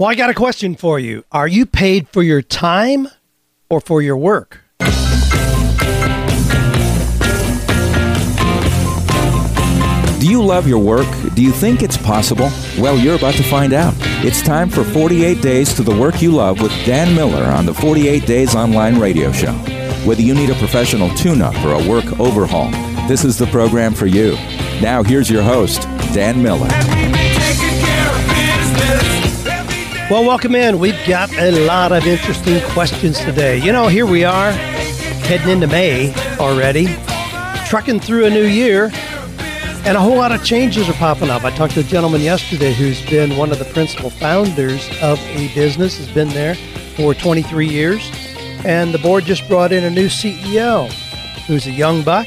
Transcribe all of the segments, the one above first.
Well, I got a question for you. Are you paid for your time or for your work? Do you love your work? Do you think it's possible? Well, you're about to find out. It's time for 48 Days to the Work You Love with Dan Miller on the 48 Days Online Radio Show. Whether you need a professional tune up or a work overhaul, this is the program for you. Now, here's your host, Dan Miller. Well, welcome in. We've got a lot of interesting questions today. You know, here we are heading into May already, trucking through a new year. And a whole lot of changes are popping up. I talked to a gentleman yesterday who's been one of the principal founders of a business, has been there for 23 years. And the board just brought in a new CEO who's a young buck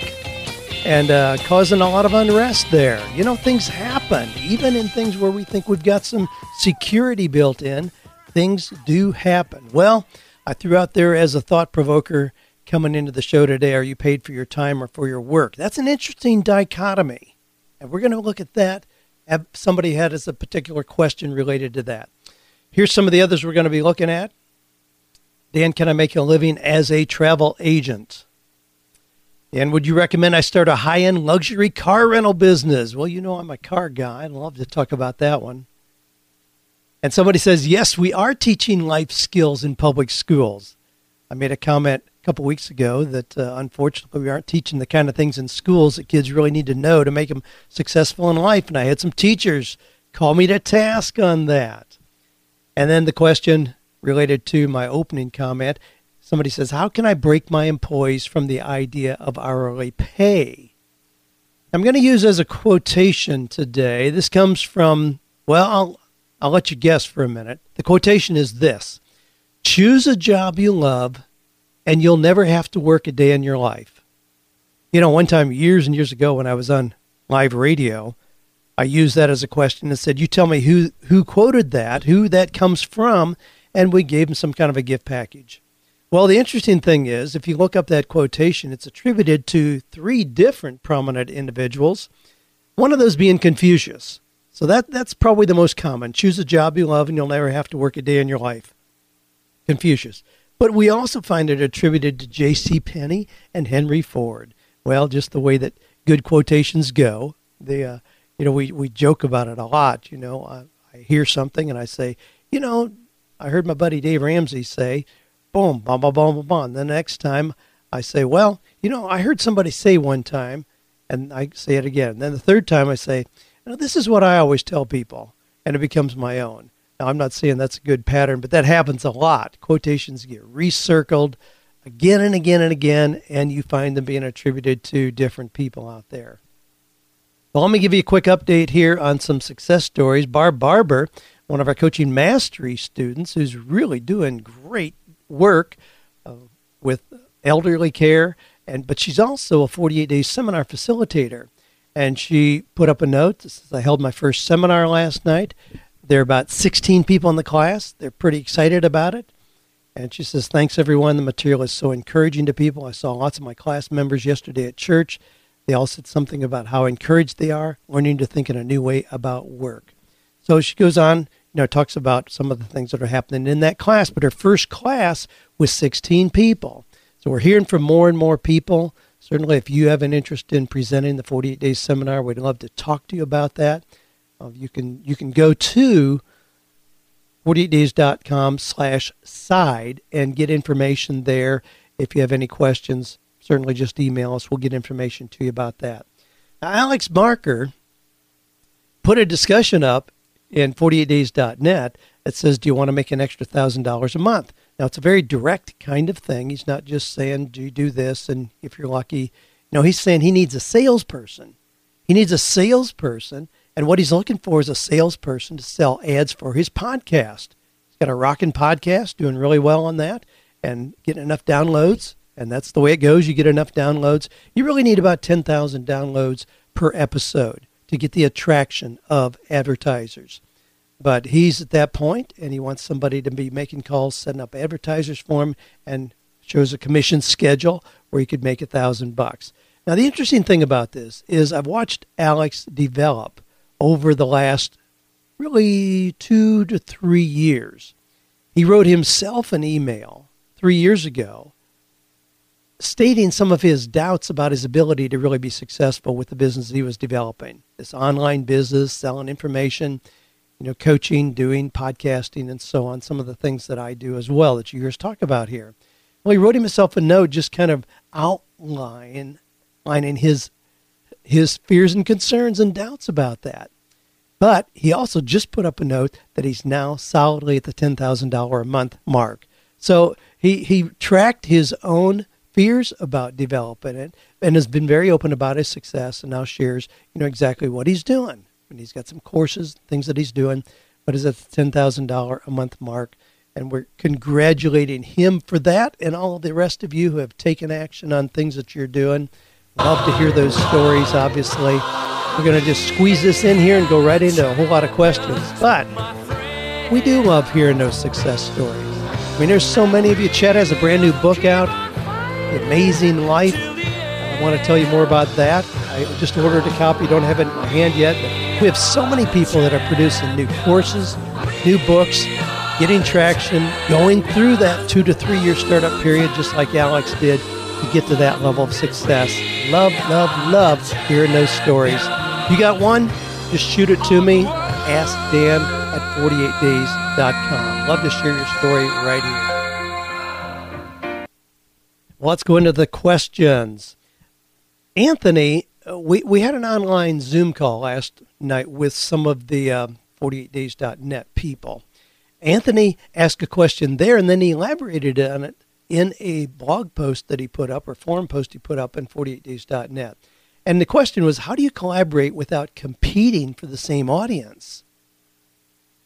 and uh, causing a lot of unrest there. You know, things happen, even in things where we think we've got some security built in, things do happen. Well, I threw out there as a thought provoker coming into the show today are you paid for your time or for your work? That's an interesting dichotomy. And we're going to look at that. Somebody had us a particular question related to that. Here's some of the others we're going to be looking at. Dan, can I make a living as a travel agent? And would you recommend I start a high end luxury car rental business? Well, you know, I'm a car guy. I'd love to talk about that one. And somebody says, yes, we are teaching life skills in public schools. I made a comment a couple weeks ago that uh, unfortunately we aren't teaching the kind of things in schools that kids really need to know to make them successful in life. And I had some teachers call me to task on that. And then the question related to my opening comment somebody says, How can I break my employees from the idea of hourly pay? I'm going to use as a quotation today. This comes from, well, I'll, I'll let you guess for a minute. The quotation is this Choose a job you love and you'll never have to work a day in your life. You know, one time years and years ago when I was on live radio, I used that as a question and said, "You tell me who who quoted that, who that comes from," and we gave him some kind of a gift package. Well, the interesting thing is, if you look up that quotation, it's attributed to three different prominent individuals. One of those being Confucius. So that that's probably the most common. Choose a job you love and you'll never have to work a day in your life. Confucius. But we also find it attributed to J.C. Penney and Henry Ford. Well, just the way that good quotations go. They, uh, you know, we, we joke about it a lot. You know, I, I hear something and I say, you know, I heard my buddy Dave Ramsey say, boom, boom, boom, boom, boom, boom. The next time I say, well, you know, I heard somebody say one time, and I say it again. Then the third time I say, know, this is what I always tell people, and it becomes my own. Now, I'm not saying that's a good pattern, but that happens a lot. Quotations get recircled again and again and again, and you find them being attributed to different people out there. Well, let me give you a quick update here on some success stories. Barb Barber, one of our coaching mastery students, who's really doing great work uh, with elderly care, and but she's also a 48 day seminar facilitator. And she put up a note that says, I held my first seminar last night. There are about 16 people in the class. They're pretty excited about it. And she says, Thanks, everyone. The material is so encouraging to people. I saw lots of my class members yesterday at church. They all said something about how encouraged they are, learning to think in a new way about work. So she goes on, you know, talks about some of the things that are happening in that class, but her first class was 16 people. So we're hearing from more and more people. Certainly, if you have an interest in presenting the 48 Days Seminar, we'd love to talk to you about that. Uh, you can you can go to 48days.com slash side and get information there. If you have any questions, certainly just email us. We'll get information to you about that. Now, Alex Marker put a discussion up in 48days.net that says, Do you want to make an extra $1,000 a month? Now, it's a very direct kind of thing. He's not just saying, Do you do this? And if you're lucky, no, he's saying he needs a salesperson. He needs a salesperson and what he's looking for is a salesperson to sell ads for his podcast. He's got a rocking podcast, doing really well on that, and getting enough downloads. And that's the way it goes. You get enough downloads. You really need about 10,000 downloads per episode to get the attraction of advertisers. But he's at that point, and he wants somebody to be making calls, setting up advertisers for him, and shows a commission schedule where he could make a thousand bucks. Now, the interesting thing about this is I've watched Alex develop over the last really two to three years. He wrote himself an email three years ago stating some of his doubts about his ability to really be successful with the business he was developing. This online business, selling information, you know, coaching, doing podcasting, and so on. Some of the things that I do as well that you hear us talk about here. Well, he wrote himself a note, just kind of outlining his his fears and concerns and doubts about that. But he also just put up a note that he's now solidly at the ten thousand dollar a month mark. So he he tracked his own fears about developing it and has been very open about his success and now shares you know exactly what he's doing and he's got some courses things that he's doing but is at the $10000 a month mark and we're congratulating him for that and all the rest of you who have taken action on things that you're doing love to hear those stories obviously we're going to just squeeze this in here and go right into a whole lot of questions but we do love hearing those success stories I mean, there's so many of you. Chet has a brand new book out Amazing Life. I want to tell you more about that. I just ordered a copy, don't have it in my hand yet. We have so many people that are producing new courses, new books, getting traction, going through that two to three year startup period, just like Alex did, to get to that level of success. Love, love, love hearing those stories. You got one, just shoot it to me. Ask Dan at 48days.com. Love to share your story right here. Let's go into the questions. Anthony, uh, we, we had an online Zoom call last night with some of the uh, 48days.net people. Anthony asked a question there and then he elaborated on it in a blog post that he put up or forum post he put up in 48days.net. And the question was, how do you collaborate without competing for the same audience?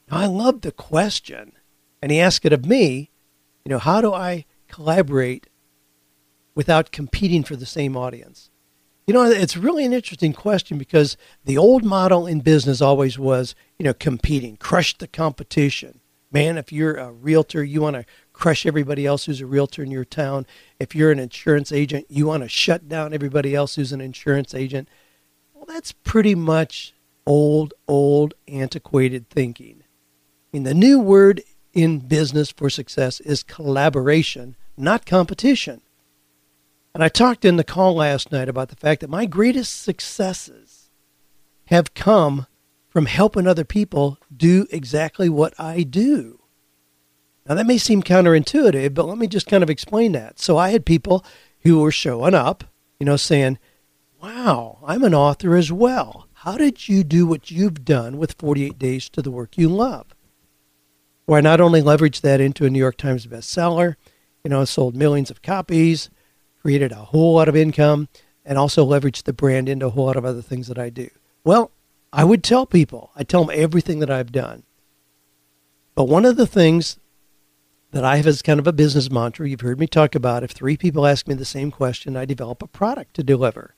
Now, I love the question. And he asked it of me, you know, how do I collaborate without competing for the same audience? You know, it's really an interesting question because the old model in business always was, you know, competing, crush the competition. Man, if you're a realtor, you want to crush everybody else who's a realtor in your town. If you're an insurance agent, you want to shut down everybody else who's an insurance agent. Well, that's pretty much old, old, antiquated thinking. I mean, the new word in business for success is collaboration, not competition. And I talked in the call last night about the fact that my greatest successes have come from helping other people do exactly what I do. Now, that may seem counterintuitive, but let me just kind of explain that. So, I had people who were showing up, you know, saying, Wow, I'm an author as well. How did you do what you've done with 48 Days to the Work You Love? Where I not only leveraged that into a New York Times bestseller, you know, sold millions of copies, created a whole lot of income, and also leveraged the brand into a whole lot of other things that I do. Well, I would tell people, I tell them everything that I've done. But one of the things that I have as kind of a business mantra, you've heard me talk about, if three people ask me the same question, I develop a product to deliver.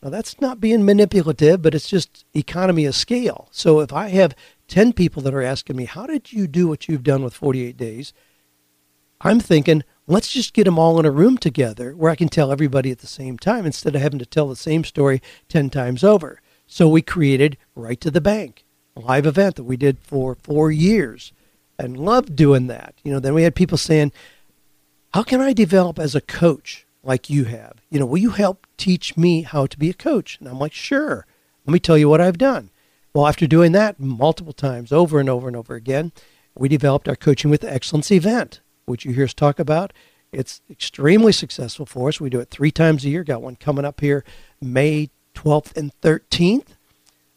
Now, that's not being manipulative, but it's just economy of scale. So if I have 10 people that are asking me, How did you do what you've done with 48 days? I'm thinking, let's just get them all in a room together where I can tell everybody at the same time instead of having to tell the same story 10 times over. So we created Write to the Bank, a live event that we did for four years and loved doing that. You know, then we had people saying, How can I develop as a coach like you have? You know, will you help teach me how to be a coach? And I'm like, Sure. Let me tell you what I've done. Well, after doing that multiple times over and over and over again, we developed our Coaching with Excellence event which you hear us talk about. It's extremely successful for us. We do it three times a year. Got one coming up here May 12th and 13th.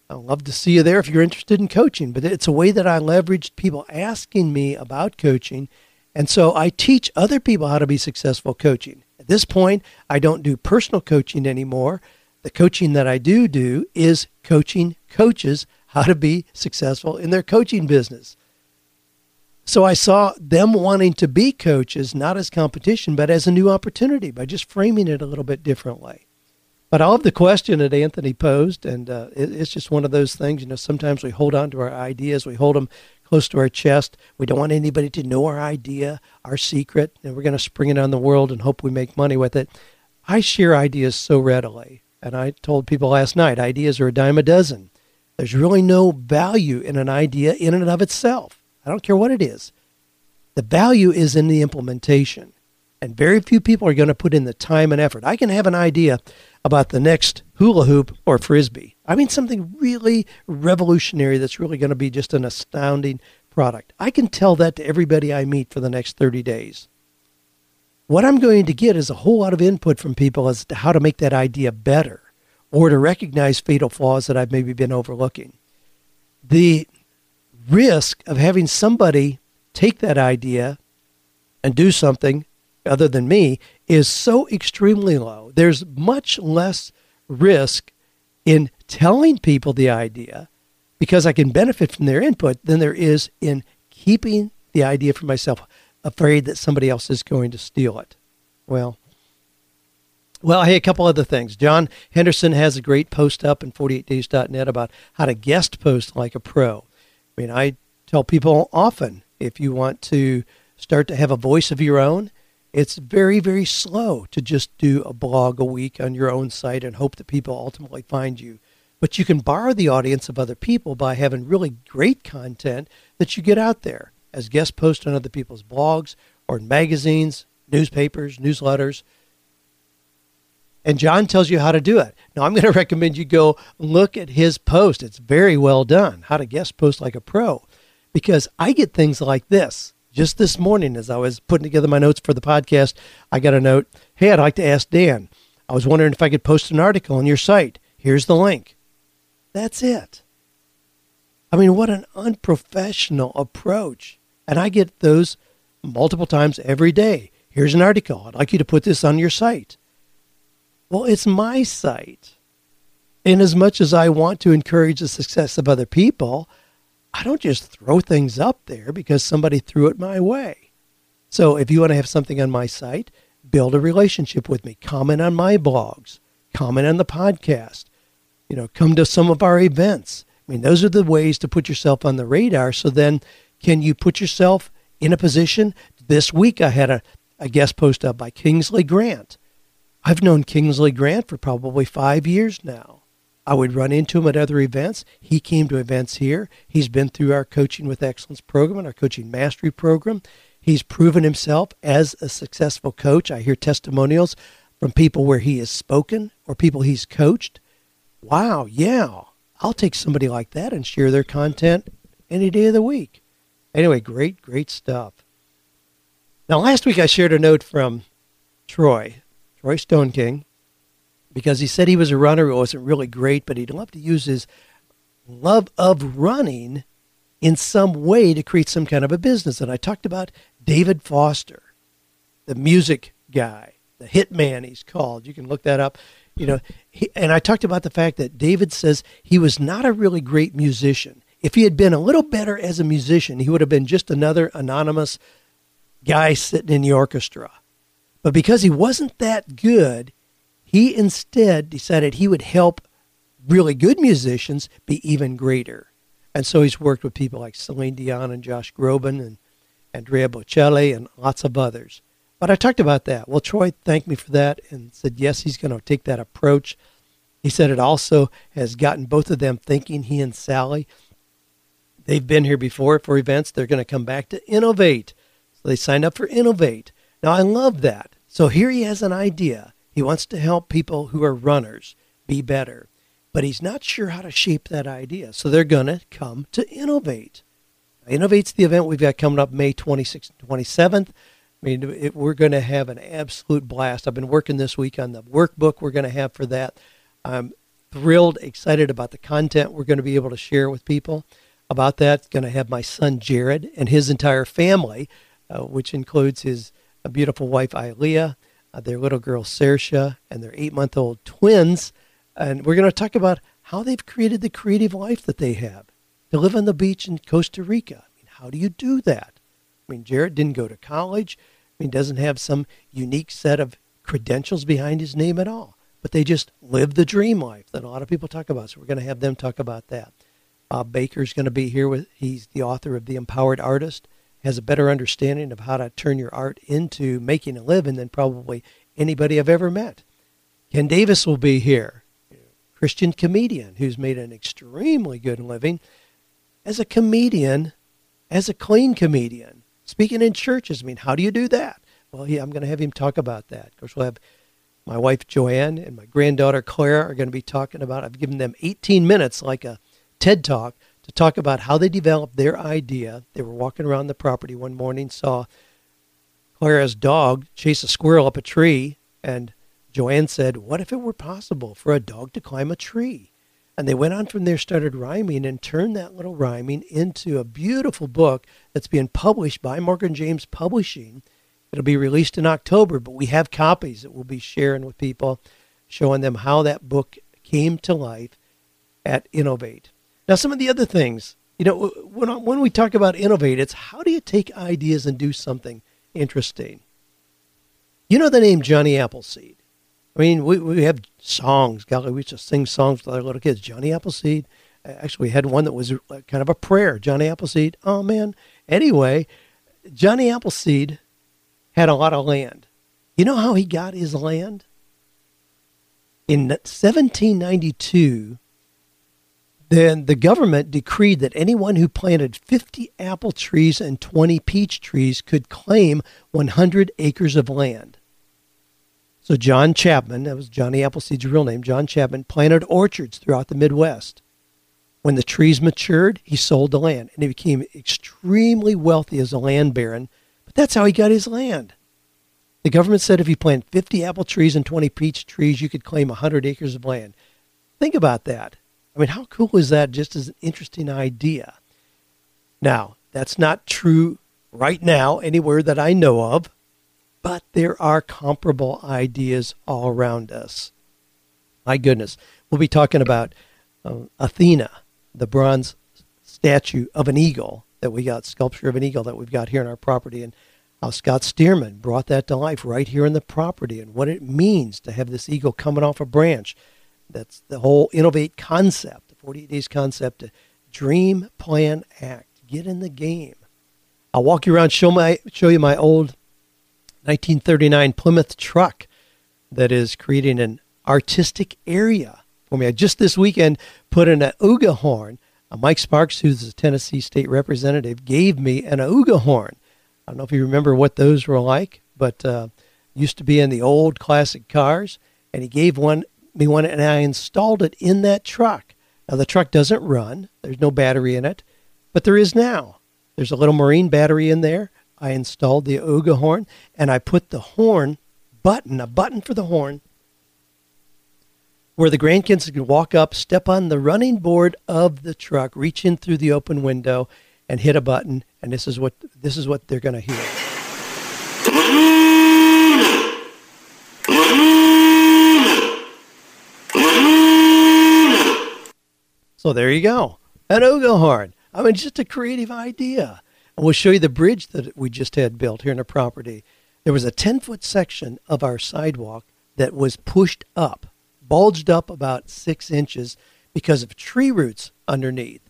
I'd love to see you there if you're interested in coaching. But it's a way that I leveraged people asking me about coaching. And so I teach other people how to be successful coaching. At this point, I don't do personal coaching anymore. The coaching that I do do is coaching coaches how to be successful in their coaching business. So I saw them wanting to be coaches, not as competition, but as a new opportunity by just framing it a little bit differently. But I love the question that Anthony posed, and uh, it, it's just one of those things. You know, sometimes we hold on to our ideas, we hold them close to our chest. We don't want anybody to know our idea, our secret, and we're going to spring it on the world and hope we make money with it. I share ideas so readily, and I told people last night, ideas are a dime a dozen. There's really no value in an idea in and of itself. I don't care what it is. The value is in the implementation. And very few people are going to put in the time and effort. I can have an idea about the next hula hoop or frisbee. I mean, something really revolutionary that's really going to be just an astounding product. I can tell that to everybody I meet for the next 30 days. What I'm going to get is a whole lot of input from people as to how to make that idea better or to recognize fatal flaws that I've maybe been overlooking. The risk of having somebody take that idea and do something other than me is so extremely low. There's much less risk in telling people the idea because I can benefit from their input than there is in keeping the idea for myself, afraid that somebody else is going to steal it. Well, well, hey, a couple other things. John Henderson has a great post up in 48days.net about how to guest post like a pro. I mean, I tell people often if you want to start to have a voice of your own, it's very, very slow to just do a blog a week on your own site and hope that people ultimately find you. But you can borrow the audience of other people by having really great content that you get out there as guest posts on other people's blogs or in magazines, newspapers, newsletters and John tells you how to do it. Now, I'm going to recommend you go look at his post. It's very well done, how to guest post like a pro, because I get things like this. Just this morning, as I was putting together my notes for the podcast, I got a note Hey, I'd like to ask Dan. I was wondering if I could post an article on your site. Here's the link. That's it. I mean, what an unprofessional approach. And I get those multiple times every day. Here's an article. I'd like you to put this on your site. Well, it's my site. And as much as I want to encourage the success of other people, I don't just throw things up there because somebody threw it my way. So if you want to have something on my site, build a relationship with me. Comment on my blogs, comment on the podcast, you know, come to some of our events. I mean, those are the ways to put yourself on the radar. So then, can you put yourself in a position? This week, I had a, a guest post up by Kingsley Grant. I've known Kingsley Grant for probably five years now. I would run into him at other events. He came to events here. He's been through our Coaching with Excellence program and our Coaching Mastery program. He's proven himself as a successful coach. I hear testimonials from people where he has spoken or people he's coached. Wow, yeah, I'll take somebody like that and share their content any day of the week. Anyway, great, great stuff. Now, last week I shared a note from Troy, Troy Stone King, because he said he was a runner who wasn't really great, but he'd love to use his love of running in some way to create some kind of a business. And I talked about David Foster, the music guy, the hitman he's called. You can look that up. You know, he, and I talked about the fact that David says he was not a really great musician. If he had been a little better as a musician, he would have been just another anonymous guy sitting in the orchestra. But because he wasn't that good, he instead decided he would help really good musicians be even greater. And so he's worked with people like Celine Dion and Josh Groban and Andrea Bocelli and lots of others. But I talked about that. Well, Troy thanked me for that and said, yes, he's going to take that approach. He said it also has gotten both of them thinking, he and Sally. They've been here before for events. They're going to come back to Innovate. So they signed up for Innovate. Now, I love that. So here he has an idea. He wants to help people who are runners be better, but he's not sure how to shape that idea. So they're going to come to Innovate. Innovate's the event we've got coming up May 26th and 27th. I mean, it, we're going to have an absolute blast. I've been working this week on the workbook we're going to have for that. I'm thrilled, excited about the content we're going to be able to share with people about that. Going to have my son Jared and his entire family, uh, which includes his a beautiful wife, Ilea, uh, their little girl, Sersha, and their eight month old twins. And we're going to talk about how they've created the creative life that they have to live on the beach in Costa Rica. I mean, how do you do that? I mean, Jared didn't go to college. I mean, doesn't have some unique set of credentials behind his name at all. But they just live the dream life that a lot of people talk about. So we're going to have them talk about that. Bob Baker's going to be here with. He's the author of The Empowered Artist has a better understanding of how to turn your art into making a living than probably anybody I've ever met. Ken Davis will be here. Christian comedian who's made an extremely good living as a comedian, as a clean comedian, speaking in churches. I mean, how do you do that? Well, yeah, I'm going to have him talk about that. Of course, we'll have my wife Joanne and my granddaughter Claire are going to be talking about. I've given them 18 minutes, like a TED talk, to talk about how they developed their idea. They were walking around the property one morning, saw Clara's dog chase a squirrel up a tree, and Joanne said, What if it were possible for a dog to climb a tree? And they went on from there, started rhyming, and turned that little rhyming into a beautiful book that's being published by Morgan James Publishing. It'll be released in October, but we have copies that we'll be sharing with people, showing them how that book came to life at Innovate. Now, some of the other things, you know, when, when we talk about Innovate, it's how do you take ideas and do something interesting? You know the name Johnny Appleseed. I mean, we, we have songs. Golly, we used to sing songs with our little kids. Johnny Appleseed. Actually, we had one that was kind of a prayer. Johnny Appleseed. Oh, man. Anyway, Johnny Appleseed had a lot of land. You know how he got his land? In 1792, then the government decreed that anyone who planted 50 apple trees and 20 peach trees could claim 100 acres of land. So John Chapman, that was Johnny Appleseed's real name, John Chapman, planted orchards throughout the Midwest. When the trees matured, he sold the land and he became extremely wealthy as a land baron. But that's how he got his land. The government said if you plant 50 apple trees and 20 peach trees, you could claim 100 acres of land. Think about that. I mean, how cool is that just as an interesting idea? Now, that's not true right now anywhere that I know of but there are comparable ideas all around us. My goodness. We'll be talking about uh, Athena, the bronze statue of an eagle that we got, sculpture of an eagle that we've got here in our property, and how Scott Stearman brought that to life right here in the property and what it means to have this eagle coming off a branch. That's the whole innovate concept, the 48 days concept to dream, plan, act, get in the game. I'll walk you around, show my show you my old 1939 Plymouth truck that is creating an artistic area for me. I just this weekend put in an Auga horn. Uh, Mike Sparks, who's a Tennessee state representative, gave me an Auga horn. I don't know if you remember what those were like, but uh, used to be in the old classic cars, and he gave one me one, and I installed it in that truck. Now the truck doesn't run; there's no battery in it, but there is now. There's a little marine battery in there. I installed the Auga horn and I put the horn button, a button for the horn, where the grandkids can walk up, step on the running board of the truck, reach in through the open window, and hit a button. And this is what this is what they're going to hear. So there you go, an Auga horn. I mean, just a creative idea. And we'll show you the bridge that we just had built here in the property. There was a 10 foot section of our sidewalk that was pushed up, bulged up about six inches because of tree roots underneath.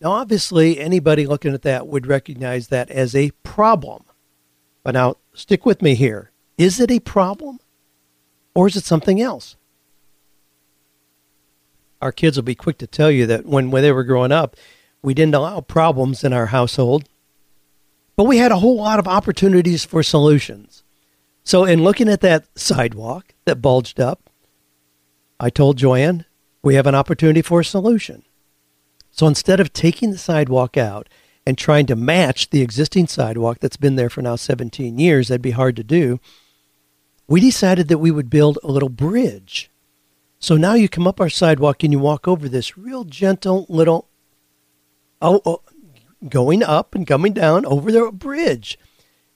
Now, obviously, anybody looking at that would recognize that as a problem. But now, stick with me here. Is it a problem or is it something else? Our kids will be quick to tell you that when, when they were growing up, we didn't allow problems in our household, but we had a whole lot of opportunities for solutions. So, in looking at that sidewalk that bulged up, I told Joanne, we have an opportunity for a solution. So, instead of taking the sidewalk out and trying to match the existing sidewalk that's been there for now 17 years, that'd be hard to do. We decided that we would build a little bridge. So now you come up our sidewalk and you walk over this real gentle little oh, oh, going up and coming down over the bridge.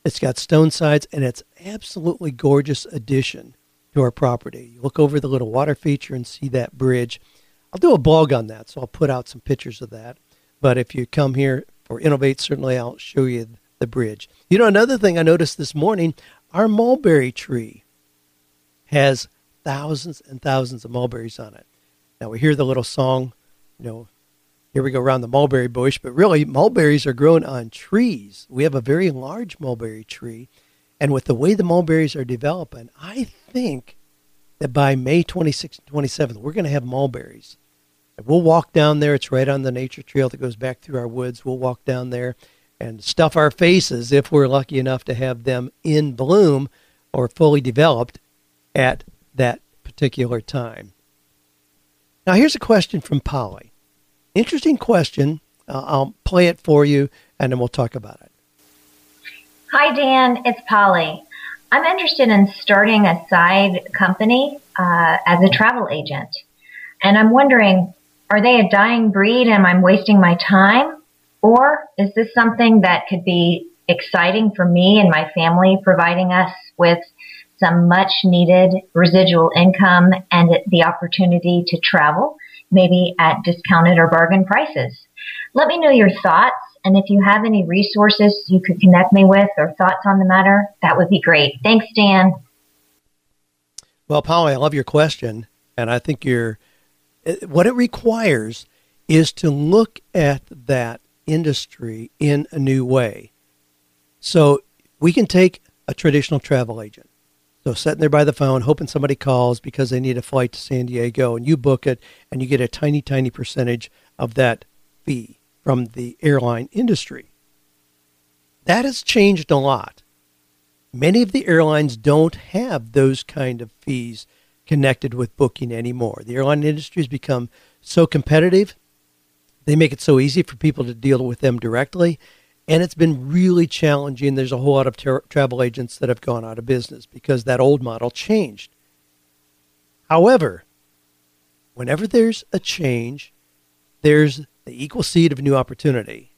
It's got stone sides and it's absolutely gorgeous addition to our property. You look over the little water feature and see that bridge. I'll do a blog on that, so I'll put out some pictures of that. But if you come here for Innovate, certainly I'll show you the bridge. You know, another thing I noticed this morning, our mulberry tree has thousands and thousands of mulberries on it. Now we hear the little song, you know, here we go around the mulberry bush, but really mulberries are grown on trees. We have a very large mulberry tree, and with the way the mulberries are developing, I think that by May 26th and 27th, we're going to have mulberries. We'll walk down there. It's right on the nature trail that goes back through our woods. We'll walk down there and stuff our faces if we're lucky enough to have them in bloom or fully developed at that particular time. Now, here's a question from Polly. Interesting question. Uh, I'll play it for you and then we'll talk about it. Hi, Dan. It's Polly. I'm interested in starting a side company uh, as a travel agent. And I'm wondering, are they a dying breed and I'm wasting my time? Or is this something that could be exciting for me and my family, providing us with some much needed residual income and the opportunity to travel, maybe at discounted or bargain prices? Let me know your thoughts and if you have any resources you could connect me with or thoughts on the matter, that would be great. Thanks, Dan. Well, Polly, I love your question. And I think you're, what it requires is to look at that industry in a new way. So we can take a traditional travel agent. So sitting there by the phone, hoping somebody calls because they need a flight to San Diego, and you book it, and you get a tiny, tiny percentage of that fee from the airline industry. That has changed a lot. Many of the airlines don't have those kind of fees connected with booking anymore. The airline industry has become so competitive. They make it so easy for people to deal with them directly. And it's been really challenging. There's a whole lot of ter- travel agents that have gone out of business because that old model changed. However, whenever there's a change, there's the equal seed of new opportunity.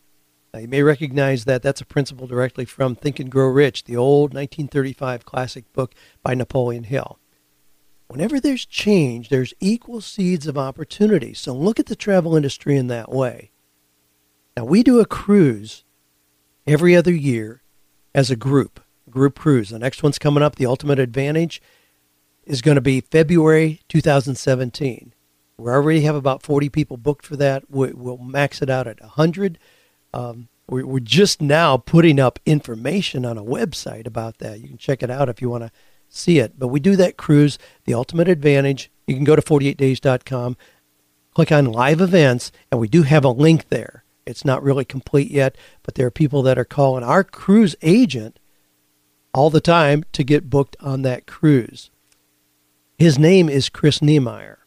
Now, you may recognize that that's a principle directly from Think and Grow Rich, the old 1935 classic book by Napoleon Hill. Whenever there's change, there's equal seeds of opportunity. So look at the travel industry in that way. Now, we do a cruise every other year as a group, group cruise. The next one's coming up, the Ultimate Advantage, is going to be February 2017. We already have about 40 people booked for that. We'll max it out at 100. Um, we're just now putting up information on a website about that. You can check it out if you want to see it. But we do that cruise, the ultimate advantage. You can go to 48days.com, click on live events, and we do have a link there. It's not really complete yet, but there are people that are calling our cruise agent all the time to get booked on that cruise. His name is Chris Niemeyer.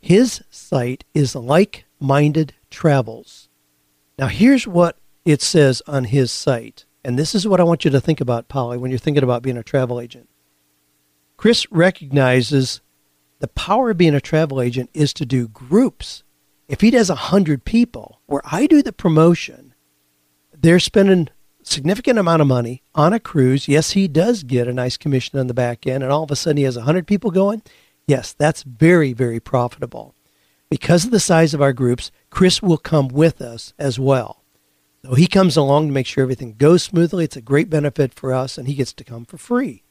His site is Like Minded Travels. Now, here's what it says on his site. And this is what I want you to think about, Polly, when you're thinking about being a travel agent. Chris recognizes the power of being a travel agent is to do groups. If he does 100 people, where I do the promotion, they're spending significant amount of money on a cruise. Yes, he does get a nice commission on the back end, and all of a sudden he has 100 people going. Yes, that's very, very profitable. Because of the size of our groups, Chris will come with us as well. So he comes along to make sure everything goes smoothly. It's a great benefit for us, and he gets to come for free.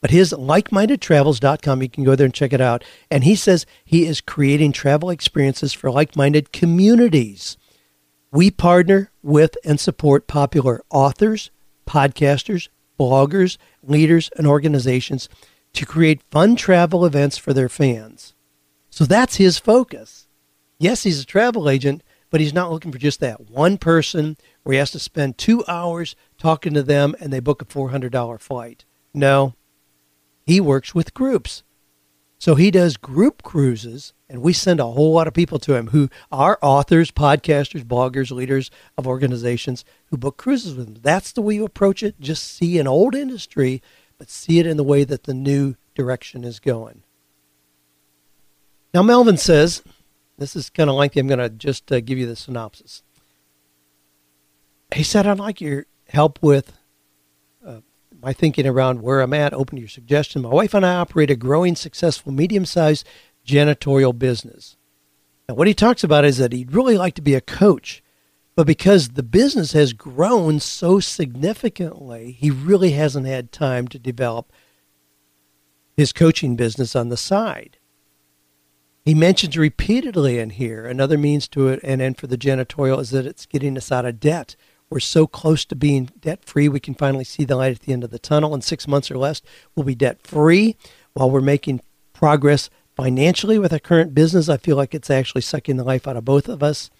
But his likemindedtravels.com, you can go there and check it out. And he says he is creating travel experiences for like minded communities. We partner with and support popular authors, podcasters, bloggers, leaders, and organizations to create fun travel events for their fans. So that's his focus. Yes, he's a travel agent, but he's not looking for just that one person where he has to spend two hours talking to them and they book a $400 flight. No, he works with groups. So he does group cruises, and we send a whole lot of people to him who are authors, podcasters, bloggers, leaders of organizations who book cruises with him. That's the way you approach it. Just see an old industry but see it in the way that the new direction is going. Now, Melvin says, this is kind of lengthy. I'm going to just uh, give you the synopsis. He said, I'd like your help with my thinking around where I'm at. Open to your suggestion. My wife and I operate a growing, successful, medium sized janitorial business. Now, what he talks about is that he'd really like to be a coach but because the business has grown so significantly, he really hasn't had time to develop his coaching business on the side. He mentions repeatedly in here another means to it, and then for the janitorial is that it's getting us out of debt. We're so close to being debt free, we can finally see the light at the end of the tunnel. In six months or less, we'll be debt free while we're making progress financially with our current business. I feel like it's actually sucking the life out of both of us.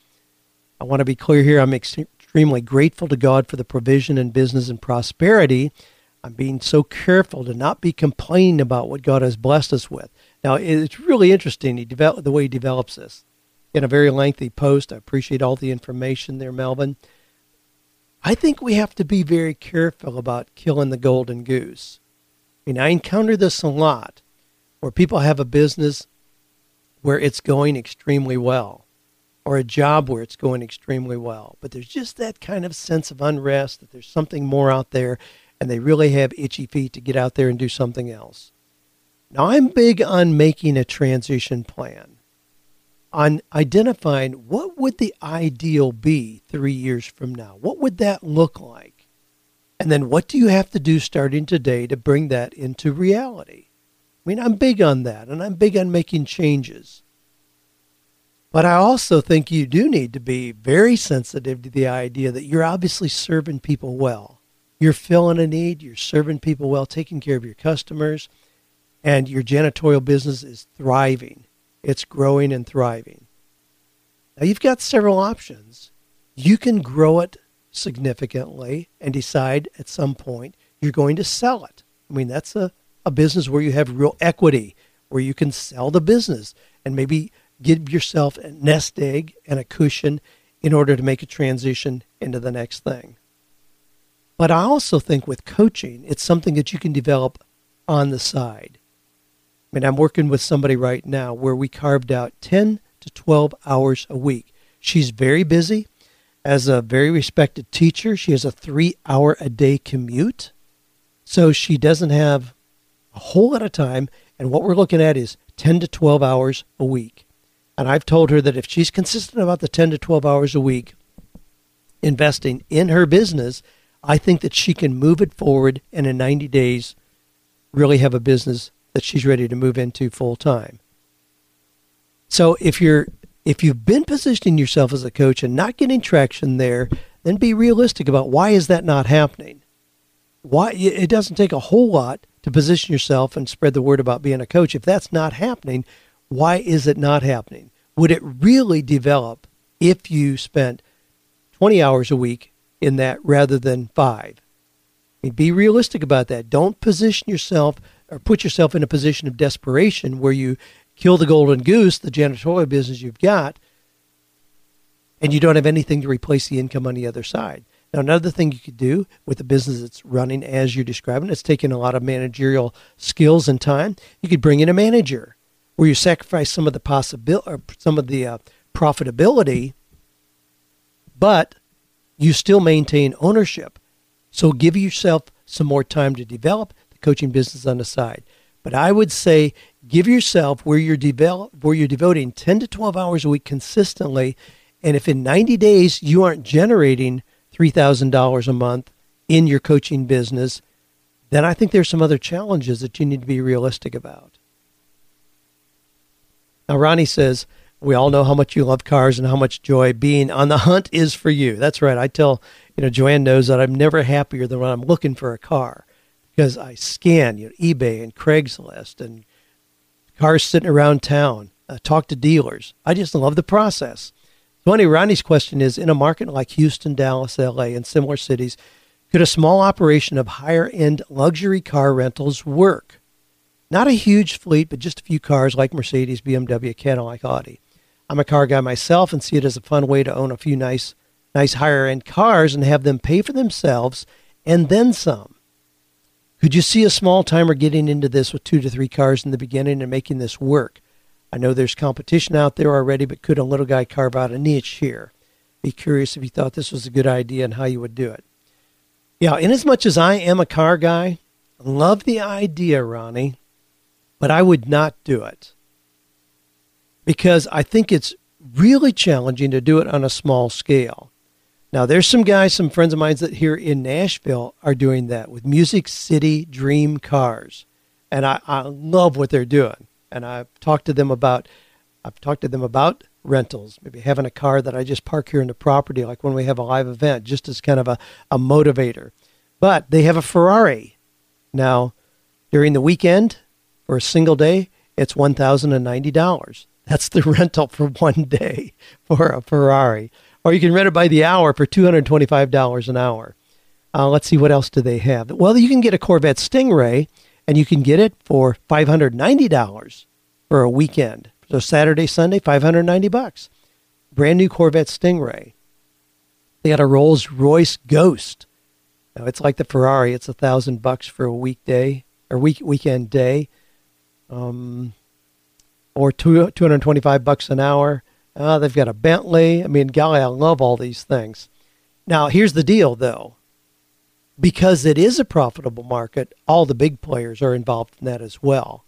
I want to be clear here. I'm extremely grateful to God for the provision in business and prosperity. I'm being so careful to not be complaining about what God has blessed us with. Now, it's really interesting he develop, the way he develops this in a very lengthy post. I appreciate all the information there, Melvin. I think we have to be very careful about killing the golden goose. I mean, I encounter this a lot where people have a business where it's going extremely well or a job where it's going extremely well, but there's just that kind of sense of unrest that there's something more out there and they really have itchy feet to get out there and do something else. Now, I'm big on making a transition plan, on identifying what would the ideal be three years from now? What would that look like? And then what do you have to do starting today to bring that into reality? I mean, I'm big on that, and I'm big on making changes. But I also think you do need to be very sensitive to the idea that you're obviously serving people well. You're filling a need, you're serving people well, taking care of your customers, and your janitorial business is thriving. It's growing and thriving. Now, you've got several options. You can grow it significantly and decide at some point you're going to sell it. I mean, that's a a business where you have real equity, where you can sell the business and maybe give yourself a nest egg and a cushion in order to make a transition into the next thing. But I also think with coaching, it's something that you can develop on the side. I mean, I'm working with somebody right now where we carved out 10 to 12 hours a week. She's very busy. As a very respected teacher, she has a three hour a day commute. So she doesn't have a whole lot of time. And what we're looking at is 10 to 12 hours a week. And I've told her that if she's consistent about the 10 to 12 hours a week investing in her business, I think that she can move it forward and in 90 days really have a business that she's ready to move into full time. So if you're if you've been positioning yourself as a coach and not getting traction there, then be realistic about why is that not happening? Why it doesn't take a whole lot to position yourself and spread the word about being a coach. If that's not happening, why is it not happening? Would it really develop if you spent 20 hours a week in that rather than five? I mean, be realistic about that. Don't position yourself or put yourself in a position of desperation where you kill the golden goose, the janitorial business you've got, and you don't have anything to replace the income on the other side. Now, another thing you could do with a business that's running as you're describing, it's taking a lot of managerial skills and time. You could bring in a manager where you sacrifice some of the possibility or some of the uh, profitability, but you still maintain ownership. So give yourself some more time to develop coaching business on the side. But I would say give yourself where you're develop where you're devoting 10 to 12 hours a week consistently, and if in 90 days you aren't generating $3,000 a month in your coaching business, then I think there's some other challenges that you need to be realistic about. Now, Ronnie says, we all know how much you love cars and how much joy being on the hunt is for you. That's right. I tell, you know, Joanne knows that I'm never happier than when I'm looking for a car because I scan, you know, eBay and Craigslist and cars sitting around town, talk to dealers. I just love the process. So Tony Ronnie's question is In a market like Houston, Dallas, LA, and similar cities, could a small operation of higher end luxury car rentals work? Not a huge fleet, but just a few cars like Mercedes, BMW, Cadillac, Audi. I'm a car guy myself and see it as a fun way to own a few nice, nice higher end cars and have them pay for themselves and then some. Could you see a small timer getting into this with two to three cars in the beginning and making this work? I know there's competition out there already, but could a little guy carve out a niche here? Be curious if you thought this was a good idea and how you would do it. Yeah, inasmuch as I am a car guy, love the idea, Ronnie, but I would not do it because I think it's really challenging to do it on a small scale. Now, there's some guys, some friends of mine that here in Nashville are doing that with Music City Dream Cars. And I, I love what they're doing and I've talked to them about I've talked to them about rentals, maybe having a car that I just park here in the property, like when we have a live event, just as kind of a, a motivator. But they have a Ferrari. Now, during the weekend for a single day, it's $1,090. That's the rental for one day for a Ferrari. Or you can rent it by the hour for $225 an hour. Uh, let's see, what else do they have? Well, you can get a Corvette Stingray, and you can get it for $590 for a weekend. So Saturday, Sunday, 590 bucks. Brand new Corvette Stingray. They got a Rolls Royce Ghost. Now it's like the Ferrari. It's a thousand bucks for a weekday or week weekend day, um, or two two hundred twenty five bucks an hour. Uh, they've got a Bentley. I mean, golly, I love all these things. Now here's the deal, though. Because it is a profitable market, all the big players are involved in that as well.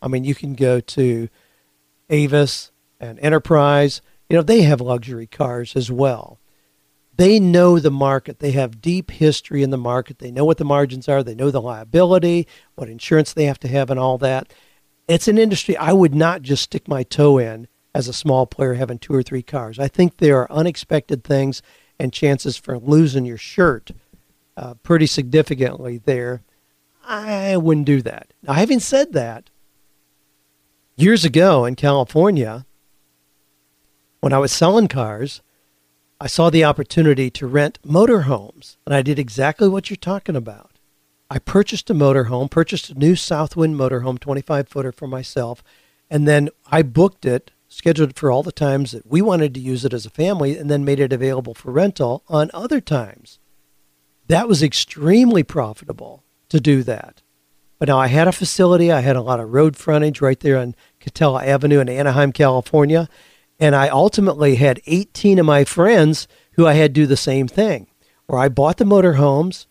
I mean, you can go to Avis and Enterprise. You know, they have luxury cars as well. They know the market. They have deep history in the market. They know what the margins are. They know the liability, what insurance they have to have, and all that. It's an industry I would not just stick my toe in as a small player having two or three cars. I think there are unexpected things and chances for losing your shirt uh, pretty significantly there. I wouldn't do that. Now, having said that, years ago in California, when I was selling cars, I saw the opportunity to rent motorhomes, and I did exactly what you're talking about. I purchased a motorhome, purchased a new Southwind motorhome, 25 footer for myself, and then I booked it, scheduled for all the times that we wanted to use it as a family, and then made it available for rental on other times. That was extremely profitable to do that. But now I had a facility, I had a lot of road frontage right there on Katella Avenue in Anaheim, California, and I ultimately had 18 of my friends who I had do the same thing, where I bought the motorhomes,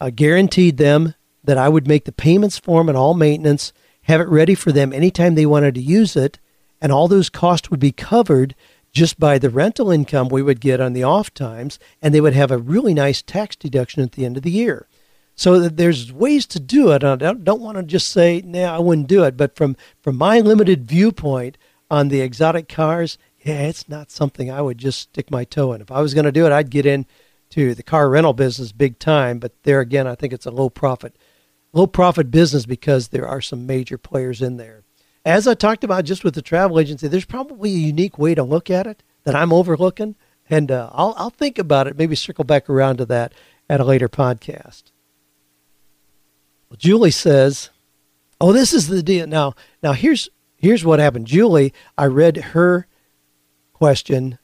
uh, guaranteed them that I would make the payments for them and all maintenance, have it ready for them anytime they wanted to use it, and all those costs would be covered just by the rental income we would get on the off times, and they would have a really nice tax deduction at the end of the year. So there's ways to do it. I don't, don't want to just say, "Nah, I wouldn't do it." But from from my limited viewpoint, on the exotic cars, yeah, it's not something I would just stick my toe in. If I was going to do it, I'd get into the car rental business big time. But there again, I think it's a low profit, low profit business because there are some major players in there. As I talked about just with the travel agency, there's probably a unique way to look at it that I'm overlooking, and uh, I'll I'll think about it. Maybe circle back around to that at a later podcast. Well, Julie says, "Oh, this is the deal." Now, now here's here's what happened. Julie, I read her question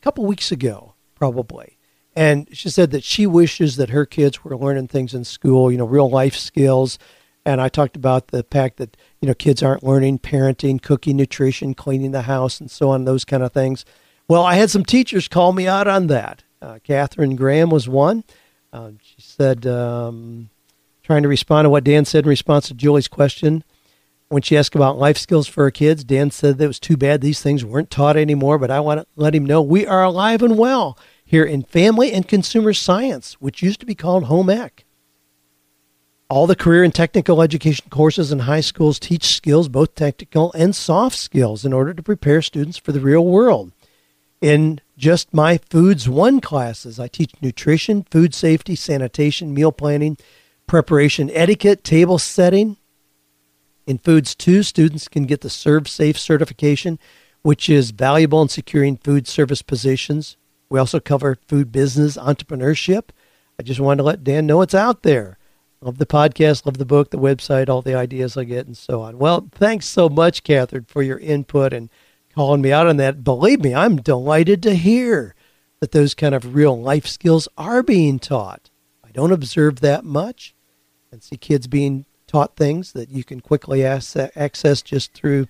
a couple weeks ago, probably. And she said that she wishes that her kids were learning things in school, you know, real life skills. And I talked about the fact that, you know, kids aren't learning parenting, cooking, nutrition, cleaning the house, and so on, those kind of things. Well, I had some teachers call me out on that. Uh, Catherine Graham was one. Uh, she said, um, trying to respond to what Dan said in response to Julie's question, when she asked about life skills for her kids, Dan said that it was too bad these things weren't taught anymore, but I want to let him know we are alive and well here in Family and Consumer Science, which used to be called Home Ec. All the career and technical education courses in high schools teach skills, both technical and soft skills, in order to prepare students for the real world. In just my Foods 1 classes, I teach nutrition, food safety, sanitation, meal planning, preparation etiquette, table setting, in Foods 2, students can get the ServSafe certification, which is valuable in securing food service positions. We also cover food business entrepreneurship. I just wanted to let Dan know it's out there. Love the podcast, love the book, the website, all the ideas I get, and so on. Well, thanks so much, Catherine, for your input and calling me out on that. Believe me, I'm delighted to hear that those kind of real life skills are being taught. I don't observe that much and see kids being taught things that you can quickly access just through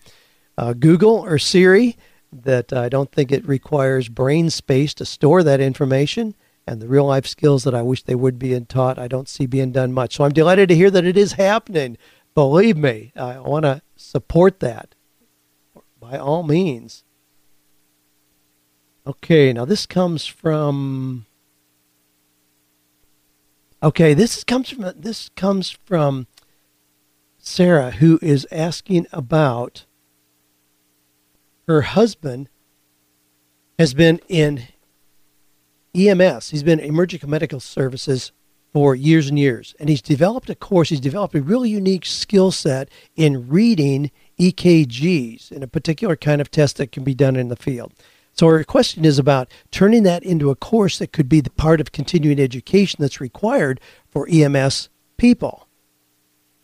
uh, Google or Siri. That I don't think it requires brain space to store that information. And the real life skills that I wish they would be taught, I don't see being done much. So I'm delighted to hear that it is happening. Believe me, I want to support that by all means. Okay, now this comes from. Okay, this comes from this comes from Sarah, who is asking about her husband has been in EMS. He's been emergency medical services for years and years. And he's developed a course, he's developed a really unique skill set in reading EKGs in a particular kind of test that can be done in the field. So our question is about turning that into a course that could be the part of continuing education that's required for EMS people.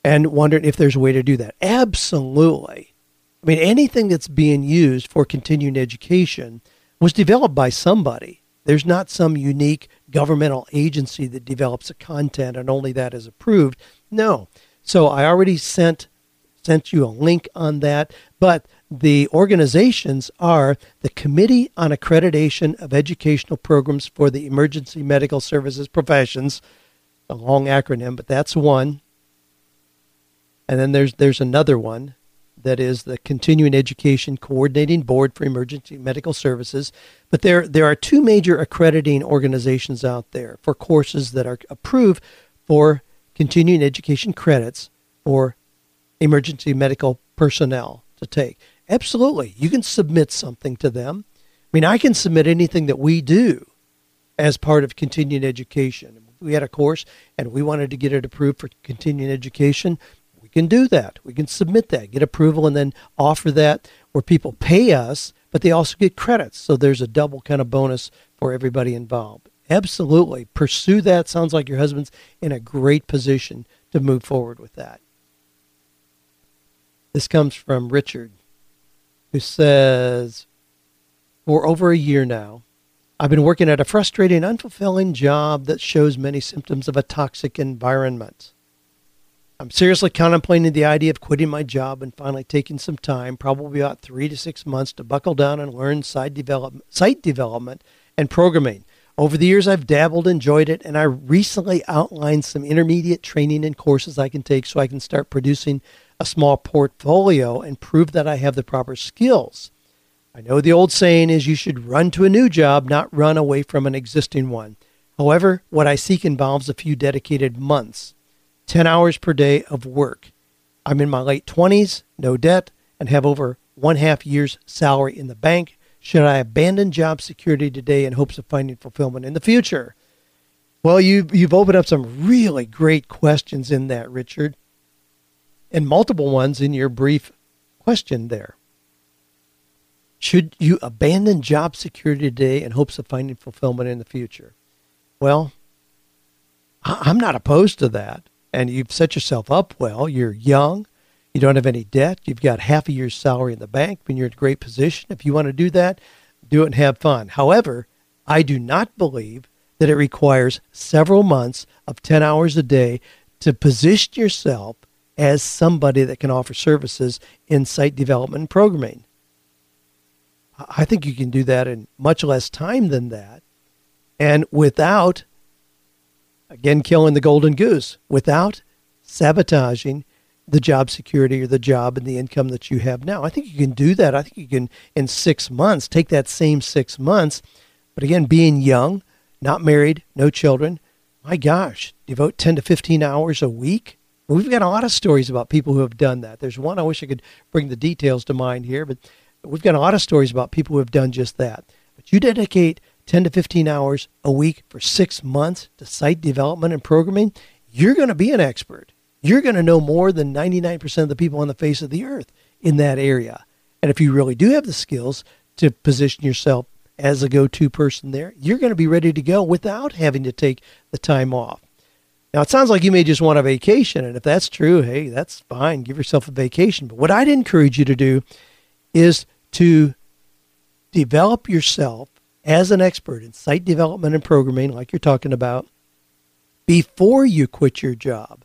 And wondering if there's a way to do that. Absolutely. I mean, anything that's being used for continuing education was developed by somebody. There's not some unique governmental agency that develops the content and only that is approved. No. So I already sent sent you a link on that, but the organizations are the Committee on Accreditation of Educational Programs for the Emergency Medical Services Professions, a long acronym, but that's one. And then there's there's another one that is the Continuing Education Coordinating Board for Emergency Medical Services. But there there are two major accrediting organizations out there for courses that are approved for continuing education credits for emergency medical personnel to take. Absolutely. You can submit something to them. I mean, I can submit anything that we do as part of continuing education. we had a course and we wanted to get it approved for continuing education, can do that. We can submit that, get approval, and then offer that where people pay us, but they also get credits. So there's a double kind of bonus for everybody involved. Absolutely. Pursue that. Sounds like your husband's in a great position to move forward with that. This comes from Richard who says, For over a year now, I've been working at a frustrating, unfulfilling job that shows many symptoms of a toxic environment. I'm seriously contemplating the idea of quitting my job and finally taking some time, probably about three to six months, to buckle down and learn site development, site development and programming. Over the years, I've dabbled, enjoyed it, and I recently outlined some intermediate training and courses I can take so I can start producing a small portfolio and prove that I have the proper skills. I know the old saying is you should run to a new job, not run away from an existing one. However, what I seek involves a few dedicated months, 10 hours per day of work. I'm in my late 20s, no debt, and have over one half year's salary in the bank. Should I abandon job security today in hopes of finding fulfillment in the future? Well, you, you've opened up some really great questions in that, Richard and multiple ones in your brief question there. Should you abandon job security today in hopes of finding fulfillment in the future? Well, I'm not opposed to that. And you've set yourself up well. You're young. You don't have any debt. You've got half a year's salary in the bank. When you're in a great position, if you want to do that, do it and have fun. However, I do not believe that it requires several months of 10 hours a day to position yourself as somebody that can offer services in site development and programming. I think you can do that in much less time than that and without, again, killing the golden goose, without sabotaging the job security or the job and the income that you have now. I think you can do that. I think you can, in six months, take that same six months. But again, being young, not married, no children, my gosh, devote 10 to 15 hours a week We've got a lot of stories about people who have done that. There's one I wish I could bring the details to mind here, but we've got a lot of stories about people who have done just that. But you dedicate 10 to 15 hours a week for six months to site development and programming, you're going to be an expert. You're going to know more than 99% of the people on the face of the earth in that area. And if you really do have the skills to position yourself as a go to person there, you're going to be ready to go without having to take the time off. Now, it sounds like you may just want a vacation. And if that's true, hey, that's fine. Give yourself a vacation. But what I'd encourage you to do is to develop yourself as an expert in site development and programming, like you're talking about, before you quit your job.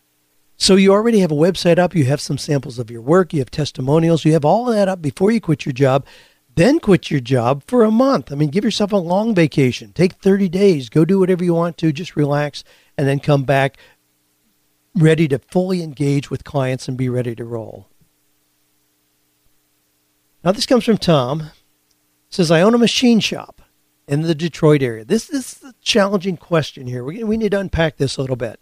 So you already have a website up, you have some samples of your work, you have testimonials, you have all that up before you quit your job. Then quit your job for a month. I mean, give yourself a long vacation. Take 30 days. Go do whatever you want to. Just relax and then come back ready to fully engage with clients and be ready to roll. Now, this comes from Tom. It says, I own a machine shop in the Detroit area. This, is a challenging question here. We, we need to unpack this a little bit.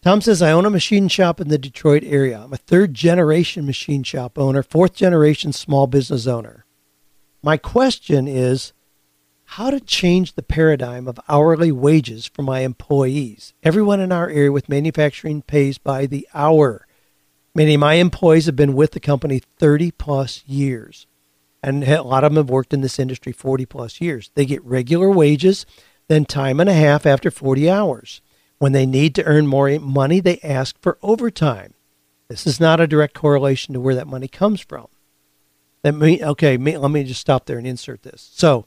Tom says, I own a machine shop in the Detroit area. I'm a third generation machine shop owner, fourth generation small business owner. My question is how to change the paradigm of hourly wages for my employees. Everyone in our area with manufacturing pays by the hour. Many of my employees have been with the company 30 plus years. And a lot of them have worked in this industry 40 plus years. They get regular wages, then time and a half after 40 hours. When they need to earn more money, they ask for overtime. This is not a direct correlation to where that money comes from. That mean, okay, let me just stop there and insert this. So,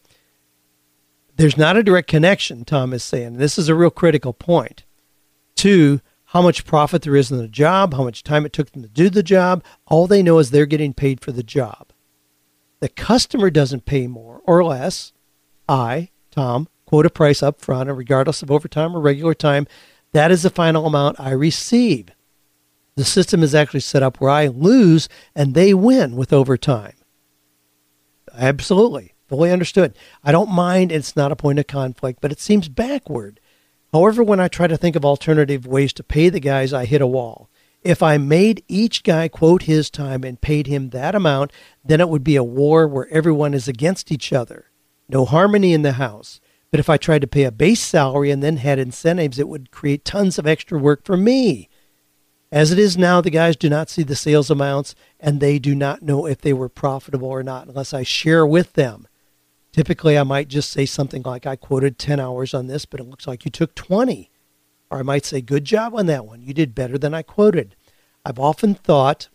there's not a direct connection, Tom is saying. This is a real critical point to how much profit there is in the job, how much time it took them to do the job. All they know is they're getting paid for the job. The customer doesn't pay more or less. I, Tom, quote a price up front, and regardless of overtime or regular time, that is the final amount I receive. The system is actually set up where I lose and they win with overtime. Absolutely. Fully understood. I don't mind, it's not a point of conflict, but it seems backward. However, when I try to think of alternative ways to pay the guys, I hit a wall. If I made each guy quote his time and paid him that amount, then it would be a war where everyone is against each other. No harmony in the house. But if I tried to pay a base salary and then had incentives, it would create tons of extra work for me. As it is now, the guys do not see the sales amounts and they do not know if they were profitable or not unless I share with them. Typically, I might just say something like, I quoted 10 hours on this, but it looks like you took 20. Or I might say, Good job on that one. You did better than I quoted. I've often thought,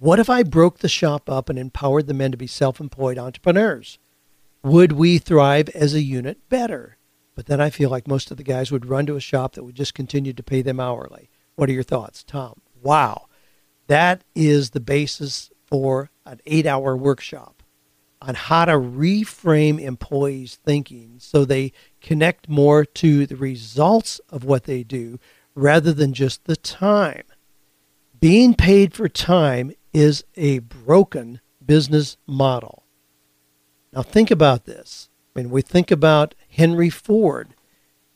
what if I broke the shop up and empowered the men to be self employed entrepreneurs? Would we thrive as a unit better? But then I feel like most of the guys would run to a shop that would just continue to pay them hourly. What are your thoughts, Tom? Wow. That is the basis for an eight hour workshop on how to reframe employees' thinking so they connect more to the results of what they do rather than just the time. Being paid for time is a broken business model. Now, think about this. I mean, we think about Henry Ford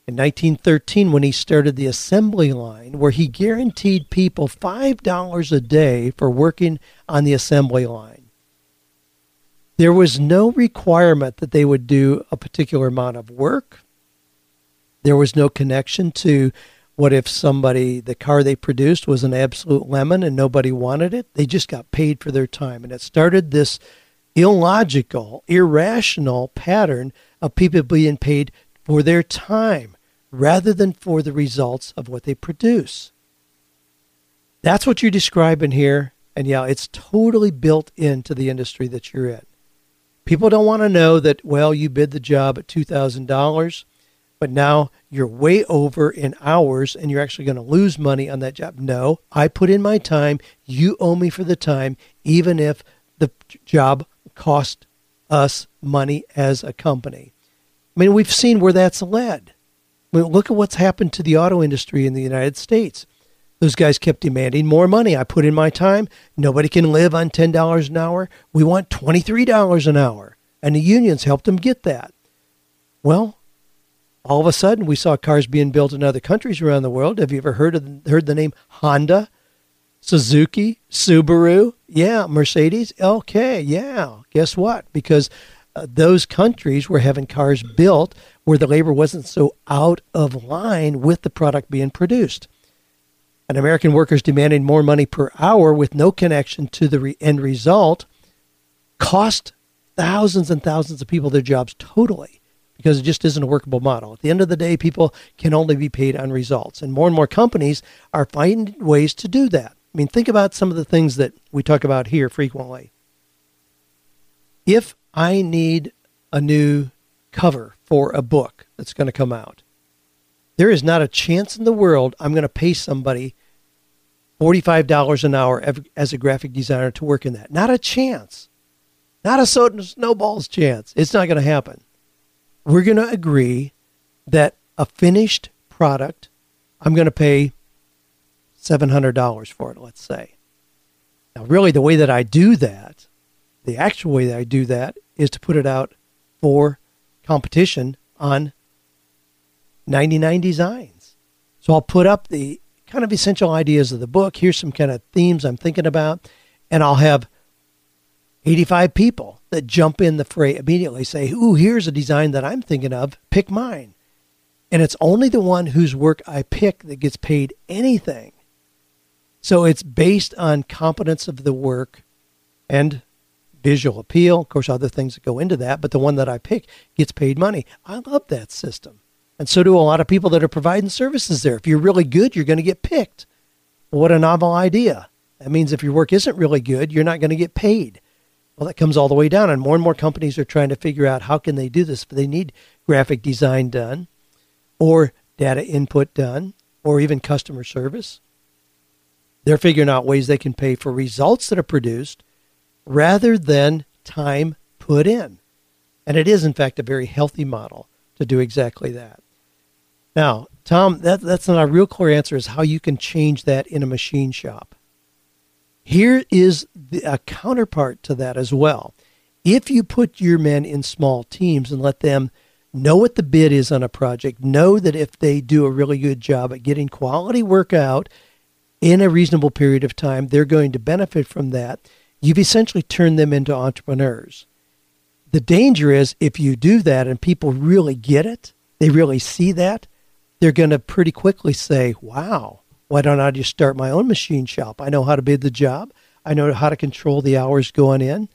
in 1913 when he started the assembly line, where he guaranteed people $5 a day for working on the assembly line. There was no requirement that they would do a particular amount of work. There was no connection to what if somebody, the car they produced was an absolute lemon and nobody wanted it? They just got paid for their time. And it started this illogical, irrational pattern of people being paid for their time rather than for the results of what they produce. That's what you're describing here. And yeah, it's totally built into the industry that you're in. People don't want to know that, well, you bid the job at $2,000, but now you're way over in hours and you're actually going to lose money on that job. No, I put in my time. You owe me for the time, even if the job cost us money as a company. I mean, we've seen where that's led. I mean, look at what's happened to the auto industry in the United States. Those guys kept demanding more money. I put in my time. Nobody can live on $10 an hour. We want $23 an hour. And the unions helped them get that. Well, all of a sudden, we saw cars being built in other countries around the world. Have you ever heard of heard the name Honda, Suzuki, Subaru? Yeah, Mercedes. Okay, yeah. Guess what? Because uh, those countries were having cars built where the labor wasn't so out of line with the product being produced and American workers demanding more money per hour with no connection to the re- end result cost thousands and thousands of people their jobs totally because it just isn't a workable model. At the end of the day, people can only be paid on results, and more and more companies are finding ways to do that. I mean, think about some of the things that we talk about here frequently. If I need a new cover for a book that's going to come out, there is not a chance in the world I'm going to pay somebody $45 an hour as a graphic designer to work in that. Not a chance. Not a snowball's chance. It's not going to happen. We're going to agree that a finished product, I'm going to pay $700 for it, let's say. Now, really, the way that I do that, the actual way that I do that, is to put it out for competition on 99 designs. So I'll put up the kind of essential ideas of the book. Here's some kind of themes I'm thinking about. And I'll have 85 people that jump in the fray immediately, say, Ooh, here's a design that I'm thinking of. Pick mine. And it's only the one whose work I pick that gets paid anything. So it's based on competence of the work and visual appeal. Of course, other things that go into that, but the one that I pick gets paid money. I love that system. And so do a lot of people that are providing services there. If you're really good, you're going to get picked. What a novel idea. That means if your work isn't really good, you're not going to get paid. Well, that comes all the way down, and more and more companies are trying to figure out how can they do this. But they need graphic design done, or data input done, or even customer service. They're figuring out ways they can pay for results that are produced rather than time put in. And it is, in fact, a very healthy model to do exactly that. Now, Tom, that, that's not a real clear answer is how you can change that in a machine shop. Here is the, a counterpart to that as well. If you put your men in small teams and let them know what the bid is on a project, know that if they do a really good job at getting quality work out in a reasonable period of time, they're going to benefit from that. You've essentially turned them into entrepreneurs. The danger is if you do that and people really get it, they really see that, they're going to pretty quickly say, wow, why don't I just start my own machine shop? I know how to bid the job. I know how to control the hours going in.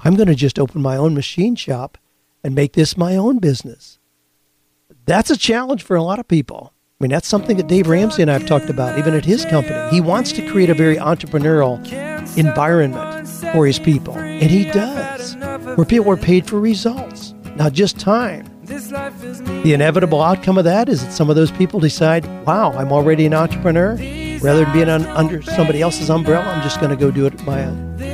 I'm going to just open my own machine shop and make this my own business. That's a challenge for a lot of people. I mean, that's something that Dave Ramsey and I have talked about, even at his company. He wants to create a very entrepreneurial environment for his people, and he does, where people are paid for results, not just time. The inevitable outcome of that is that some of those people decide, wow, I'm already an entrepreneur. Rather than being on, under somebody else's umbrella, I'm just going to go do it my,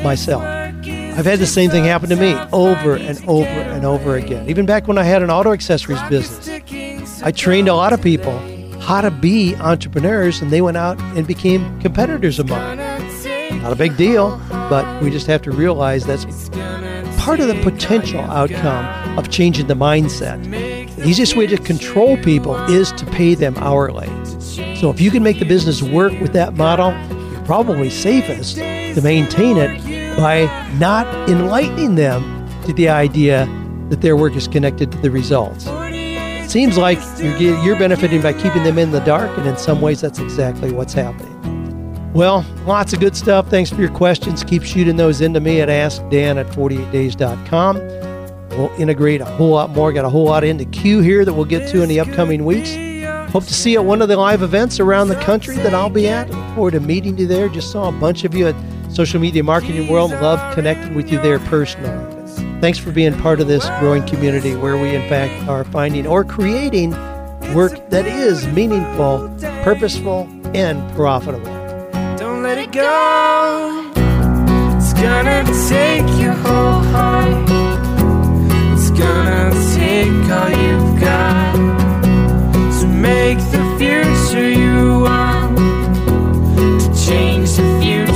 myself. I've had the same thing happen to me over and over and over again. Even back when I had an auto accessories business, I trained a lot of people how to be entrepreneurs, and they went out and became competitors of mine. Not a big deal, but we just have to realize that's part of the potential outcome of changing the mindset. The easiest way to control people is to pay them hourly. So if you can make the business work with that model, you're probably safest to maintain it by not enlightening them to the idea that their work is connected to the results. It seems like you're, you're benefiting by keeping them in the dark, and in some ways, that's exactly what's happening. Well, lots of good stuff. Thanks for your questions. Keep shooting those into me at AskDan at 48days.com. We'll integrate a whole lot more. Got a whole lot into queue here that we'll get to in the upcoming weeks. Hope to see you at one of the live events around the country that I'll be at. Look forward to meeting you there. Just saw a bunch of you at Social Media Marketing World. Love connecting with you there personally. Thanks for being part of this growing community where we, in fact, are finding or creating work that is meaningful, purposeful, and profitable go. It's gonna take your whole heart. It's gonna take all you've got to make the future you want to change the future.